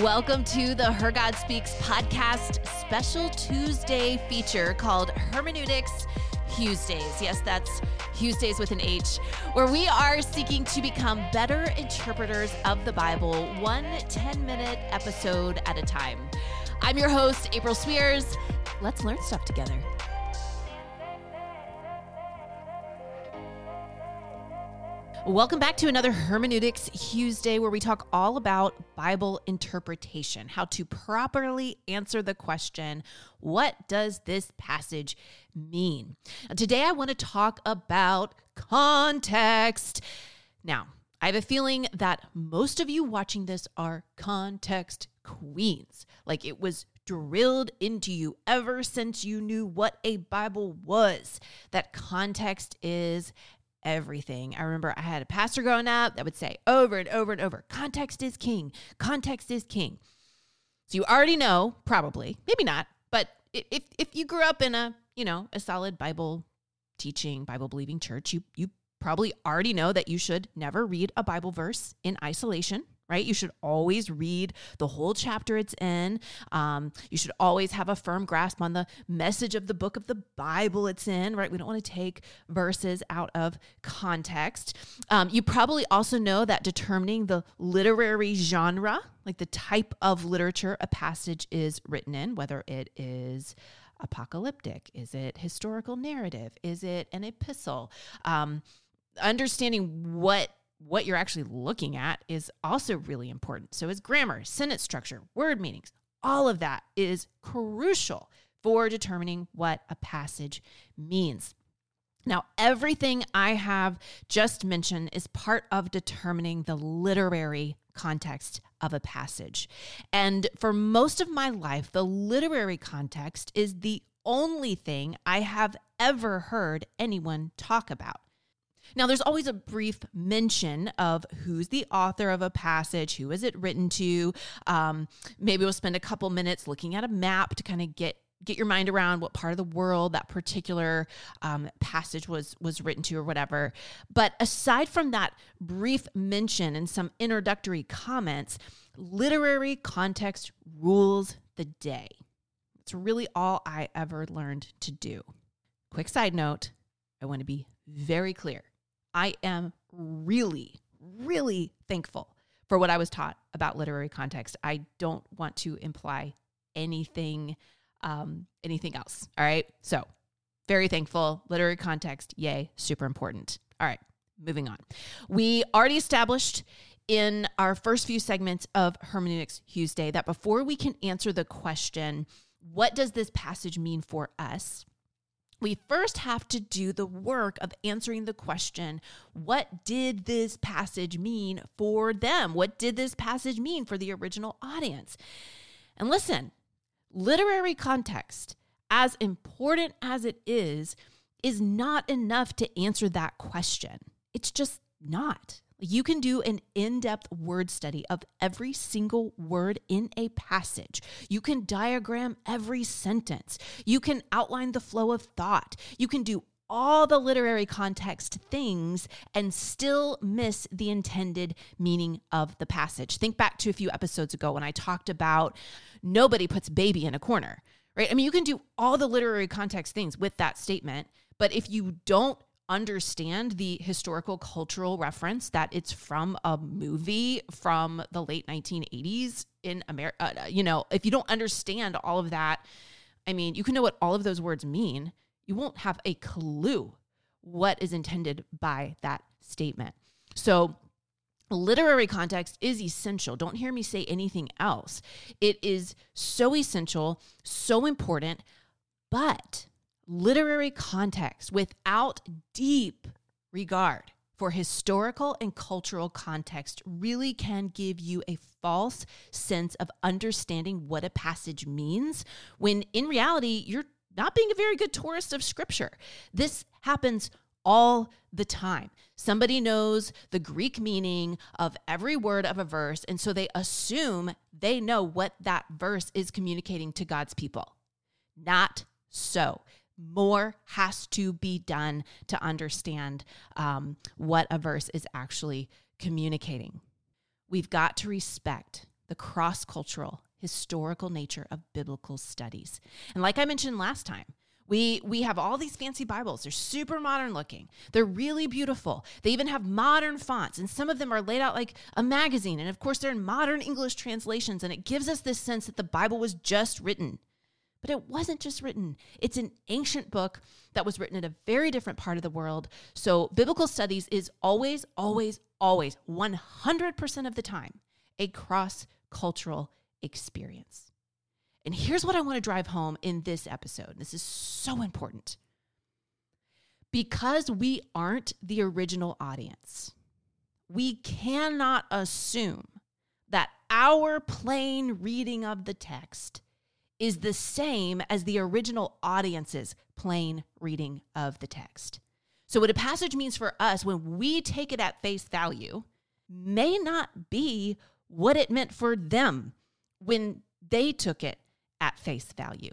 Welcome to the Her God Speaks podcast special Tuesday feature called Hermeneutics Tuesdays. Yes, that's Tuesdays with an H, where we are seeking to become better interpreters of the Bible, one 10 minute episode at a time. I'm your host, April Swears. Let's learn stuff together. Welcome back to another Hermeneutics Tuesday, where we talk all about Bible interpretation, how to properly answer the question, what does this passage mean? Today, I want to talk about context. Now, I have a feeling that most of you watching this are context queens. Like it was drilled into you ever since you knew what a Bible was, that context is everything. I remember I had a pastor growing up that would say over and over and over context is king, context is king. So you already know, probably, maybe not, but if, if you grew up in a, you know, a solid Bible teaching, Bible believing church, you, you probably already know that you should never read a Bible verse in isolation right? You should always read the whole chapter it's in. Um, you should always have a firm grasp on the message of the book of the Bible it's in, right? We don't want to take verses out of context. Um, you probably also know that determining the literary genre, like the type of literature a passage is written in, whether it is apocalyptic, is it historical narrative, is it an epistle? Um, understanding what what you're actually looking at is also really important. So, is grammar, sentence structure, word meanings, all of that is crucial for determining what a passage means. Now, everything I have just mentioned is part of determining the literary context of a passage. And for most of my life, the literary context is the only thing I have ever heard anyone talk about. Now, there's always a brief mention of who's the author of a passage, who is it written to. Um, maybe we'll spend a couple minutes looking at a map to kind of get get your mind around what part of the world that particular um, passage was was written to or whatever. But aside from that brief mention and some introductory comments literary context rules the day. It's really all i ever learned to do. Quick side note i want to be very clear I am really, really thankful for what I was taught about literary context. I don't want to imply anything um, anything else. All right. So very thankful. Literary context, yay, super important. All right, moving on. We already established in our first few segments of Hermeneutics Tuesday that before we can answer the question, what does this passage mean for us? We first have to do the work of answering the question what did this passage mean for them? What did this passage mean for the original audience? And listen, literary context, as important as it is, is not enough to answer that question. It's just not. You can do an in depth word study of every single word in a passage. You can diagram every sentence. You can outline the flow of thought. You can do all the literary context things and still miss the intended meaning of the passage. Think back to a few episodes ago when I talked about nobody puts baby in a corner, right? I mean, you can do all the literary context things with that statement, but if you don't understand the historical cultural reference that it's from a movie from the late 1980s in America. Uh, you know, if you don't understand all of that, I mean, you can know what all of those words mean. You won't have a clue what is intended by that statement. So, literary context is essential. Don't hear me say anything else. It is so essential, so important, but literary context without deep regard for historical and cultural context really can give you a false sense of understanding what a passage means when in reality you're not being a very good tourist of scripture. This happens all the time. Somebody knows the Greek meaning of every word of a verse, and so they assume they know what that verse is communicating to God's people. Not so more has to be done to understand um, what a verse is actually communicating. We've got to respect the cross cultural, historical nature of biblical studies. And like I mentioned last time, we we have all these fancy Bibles. They're super modern looking. They're really beautiful. They even have modern fonts and some of them are laid out like a magazine and of course they're in modern English translations and it gives us this sense that the Bible was just written. But it wasn't just written. It's an ancient book that was written in a very different part of the world. So biblical studies is always always always 100% of the time a cross-cultural experience. And here's what I want to drive home in this episode. This is so important. Because we aren't the original audience, we cannot assume that our plain reading of the text is the same as the original audience's plain reading of the text. So, what a passage means for us when we take it at face value may not be what it meant for them when they took it at face value.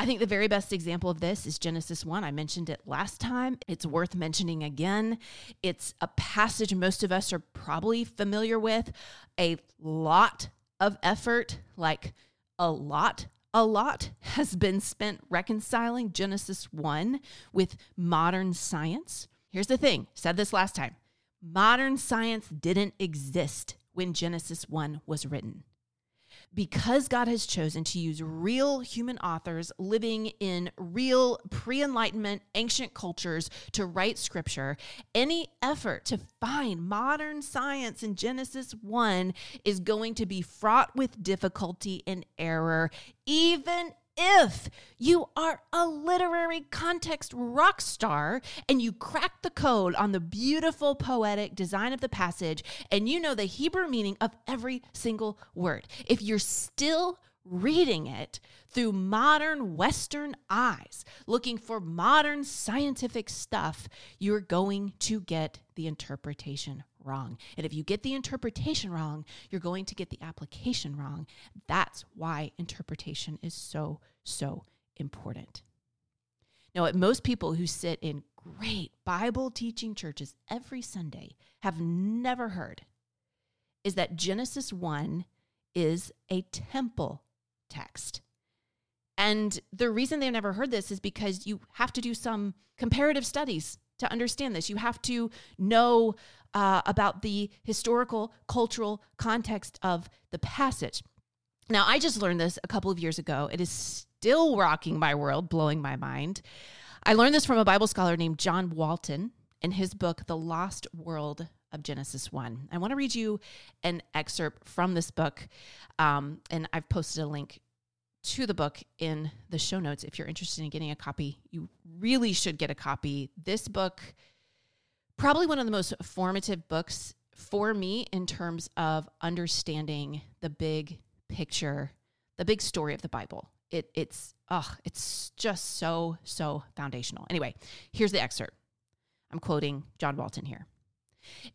I think the very best example of this is Genesis 1. I mentioned it last time. It's worth mentioning again. It's a passage most of us are probably familiar with. A lot of effort, like a lot, a lot has been spent reconciling Genesis 1 with modern science. Here's the thing said this last time modern science didn't exist when Genesis 1 was written because God has chosen to use real human authors living in real pre enlightenment ancient cultures to write scripture, any effort to find modern science in Genesis 1 is going to be fraught with difficulty and error, even if you are a literary context rock star and you crack the code on the beautiful poetic design of the passage and you know the Hebrew meaning of every single word, if you're still reading it through modern Western eyes, looking for modern scientific stuff, you're going to get the interpretation wrong. And if you get the interpretation wrong, you're going to get the application wrong. That's why interpretation is so, so important. Now, what most people who sit in great Bible teaching churches every Sunday have never heard is that Genesis 1 is a temple text. And the reason they've never heard this is because you have to do some comparative studies to understand this. You have to know uh, about the historical, cultural context of the passage. Now, I just learned this a couple of years ago. It is still rocking my world, blowing my mind. I learned this from a Bible scholar named John Walton in his book, The Lost World of Genesis 1. I want to read you an excerpt from this book, um, and I've posted a link to the book in the show notes. If you're interested in getting a copy, you really should get a copy. This book, probably one of the most formative books for me in terms of understanding the big picture, the big story of the Bible. It, it's oh, it's just so so foundational. Anyway, here's the excerpt. I'm quoting John Walton here.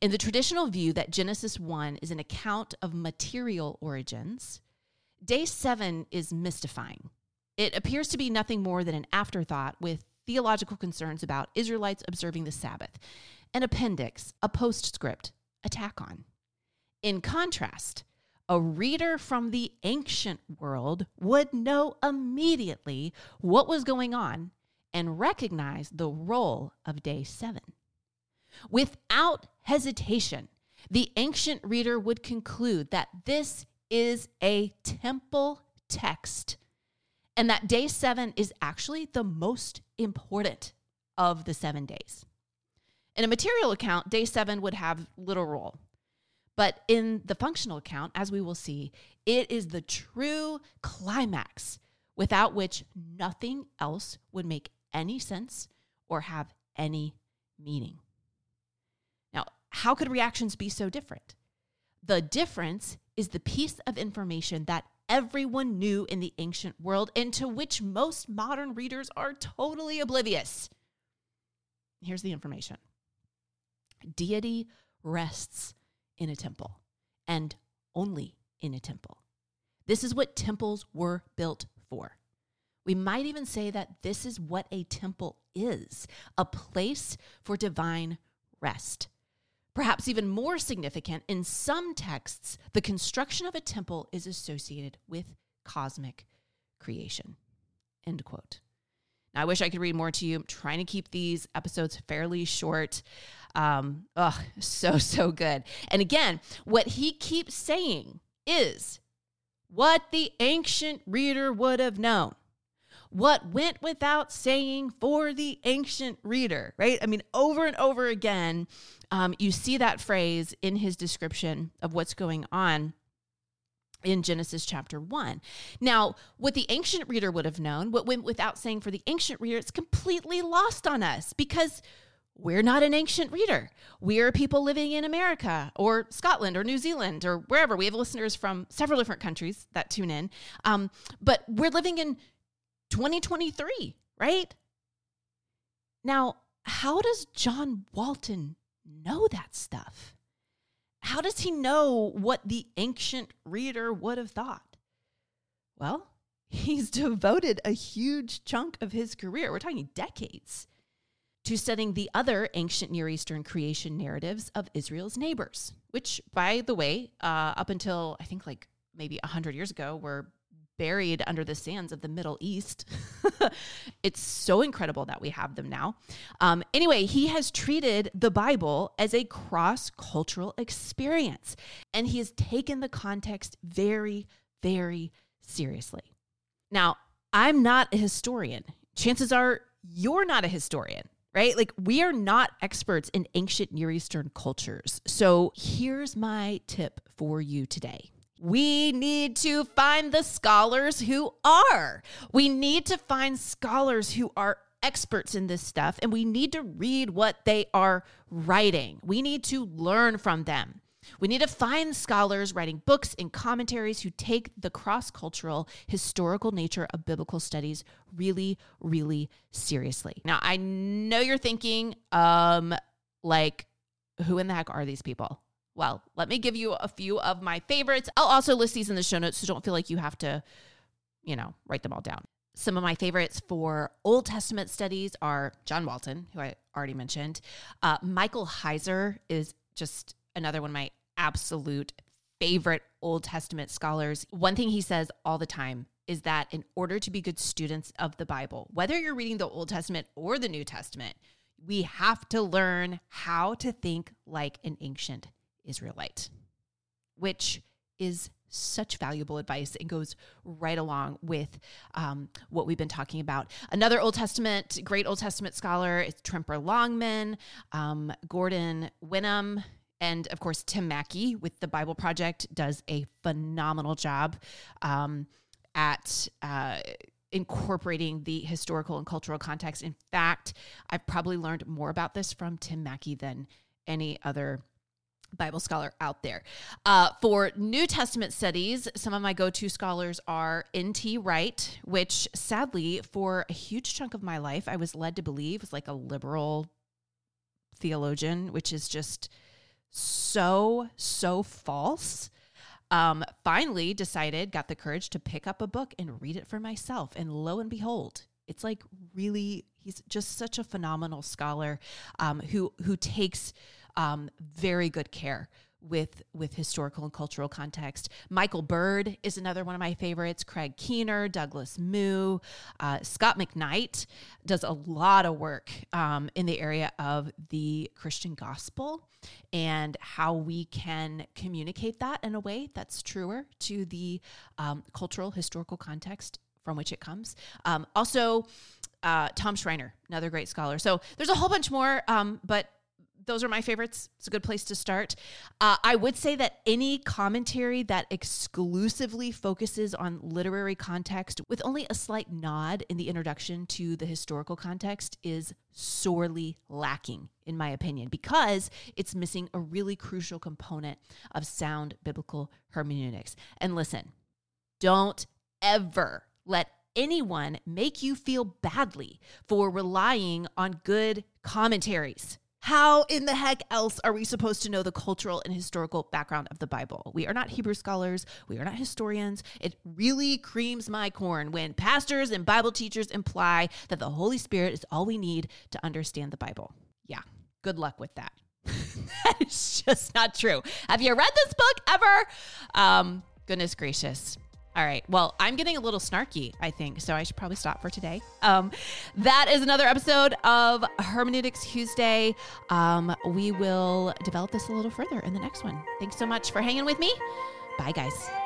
In the traditional view that Genesis 1 is an account of material origins, Day seven is mystifying. It appears to be nothing more than an afterthought with theological concerns about Israelites observing the Sabbath, an appendix, a postscript, a tack on. In contrast, a reader from the ancient world would know immediately what was going on and recognize the role of day seven. Without hesitation, the ancient reader would conclude that this is a temple text, and that day seven is actually the most important of the seven days. In a material account, day seven would have little role. But in the functional account, as we will see, it is the true climax without which nothing else would make any sense or have any meaning. Now, how could reactions be so different? The difference is the piece of information that everyone knew in the ancient world and to which most modern readers are totally oblivious. Here's the information deity rests in a temple and only in a temple. This is what temples were built for. We might even say that this is what a temple is a place for divine rest. Perhaps even more significant, in some texts, the construction of a temple is associated with cosmic creation. End quote. Now, I wish I could read more to you. I'm trying to keep these episodes fairly short. Um, oh, so, so good. And again, what he keeps saying is what the ancient reader would have known. What went without saying for the ancient reader, right? I mean, over and over again, um, you see that phrase in his description of what's going on in Genesis chapter 1. Now, what the ancient reader would have known, what went without saying for the ancient reader, it's completely lost on us because we're not an ancient reader. We are people living in America or Scotland or New Zealand or wherever. We have listeners from several different countries that tune in. Um, but we're living in 2023, right? Now, how does John Walton know that stuff? How does he know what the ancient reader would have thought? Well, he's devoted a huge chunk of his career, we're talking decades, to studying the other ancient Near Eastern creation narratives of Israel's neighbors, which, by the way, uh, up until I think like maybe 100 years ago, were buried under the sands of the Middle East. it's so incredible that we have them now. Um, anyway, he has treated the Bible as a cross cultural experience, and he has taken the context very, very seriously. Now, I'm not a historian. Chances are you're not a historian right? Like, we are not experts in ancient Near Eastern cultures. So, here's my tip for you today we need to find the scholars who are. We need to find scholars who are experts in this stuff and we need to read what they are writing. We need to learn from them. We need to find scholars writing books and commentaries who take the cross cultural historical nature of biblical studies really, really seriously. Now, I know you're thinking, um, like, who in the heck are these people? Well, let me give you a few of my favorites. I'll also list these in the show notes, so don't feel like you have to, you know, write them all down. Some of my favorites for Old Testament studies are John Walton, who I already mentioned. Uh, Michael Heiser is just another one of my absolute favorite Old Testament scholars. One thing he says all the time is that in order to be good students of the Bible, whether you're reading the Old Testament or the New Testament, we have to learn how to think like an ancient Israelite, which is such valuable advice and goes right along with um, what we've been talking about. Another Old Testament, great Old Testament scholar is Tremper Longman, um, Gordon Wenham, and of course, Tim Mackie with the Bible Project does a phenomenal job um, at. Uh, incorporating the historical and cultural context. In fact, I've probably learned more about this from Tim Mackie than any other Bible scholar out there. Uh, for New Testament studies, some of my go to scholars are N.T. Wright, which sadly, for a huge chunk of my life, I was led to believe was like a liberal theologian, which is just so, so false. Um, finally, decided, got the courage to pick up a book and read it for myself. And lo and behold, it's like really, he's just such a phenomenal scholar um, who who takes um, very good care with with historical and cultural context. Michael Bird is another one of my favorites. Craig Keener, Douglas Moo, uh, Scot McKnight does a lot of work um, in the area of the Christian gospel and how we can communicate that in a way that's truer to the um, cultural historical context from which it comes. Um, also. Uh, Tom Schreiner, another great scholar. So there's a whole bunch more, um, but those are my favorites. It's a good place to start. Uh, I would say that any commentary that exclusively focuses on literary context with only a slight nod in the introduction to the historical context is sorely lacking, in my opinion, because it's missing a really crucial component of sound biblical hermeneutics. And listen, don't ever let anyone make you feel badly for relying on good commentaries. How in the heck else are we supposed to know the cultural and historical background of the Bible? We are not Hebrew scholars. We are not historians. It really creams my corn when pastors and Bible teachers imply that the Holy Spirit is all we need to understand the Bible. Yeah, good luck with that. that is just not true. Have you read this book ever? Um, goodness gracious. All right. Well, I'm getting a little snarky, I think, so I should probably stop for today. Um, that is another episode of Hermeneutics Tuesday. Um, we will develop this a little further in the next one. Thanks so much for hanging with me. Bye, guys.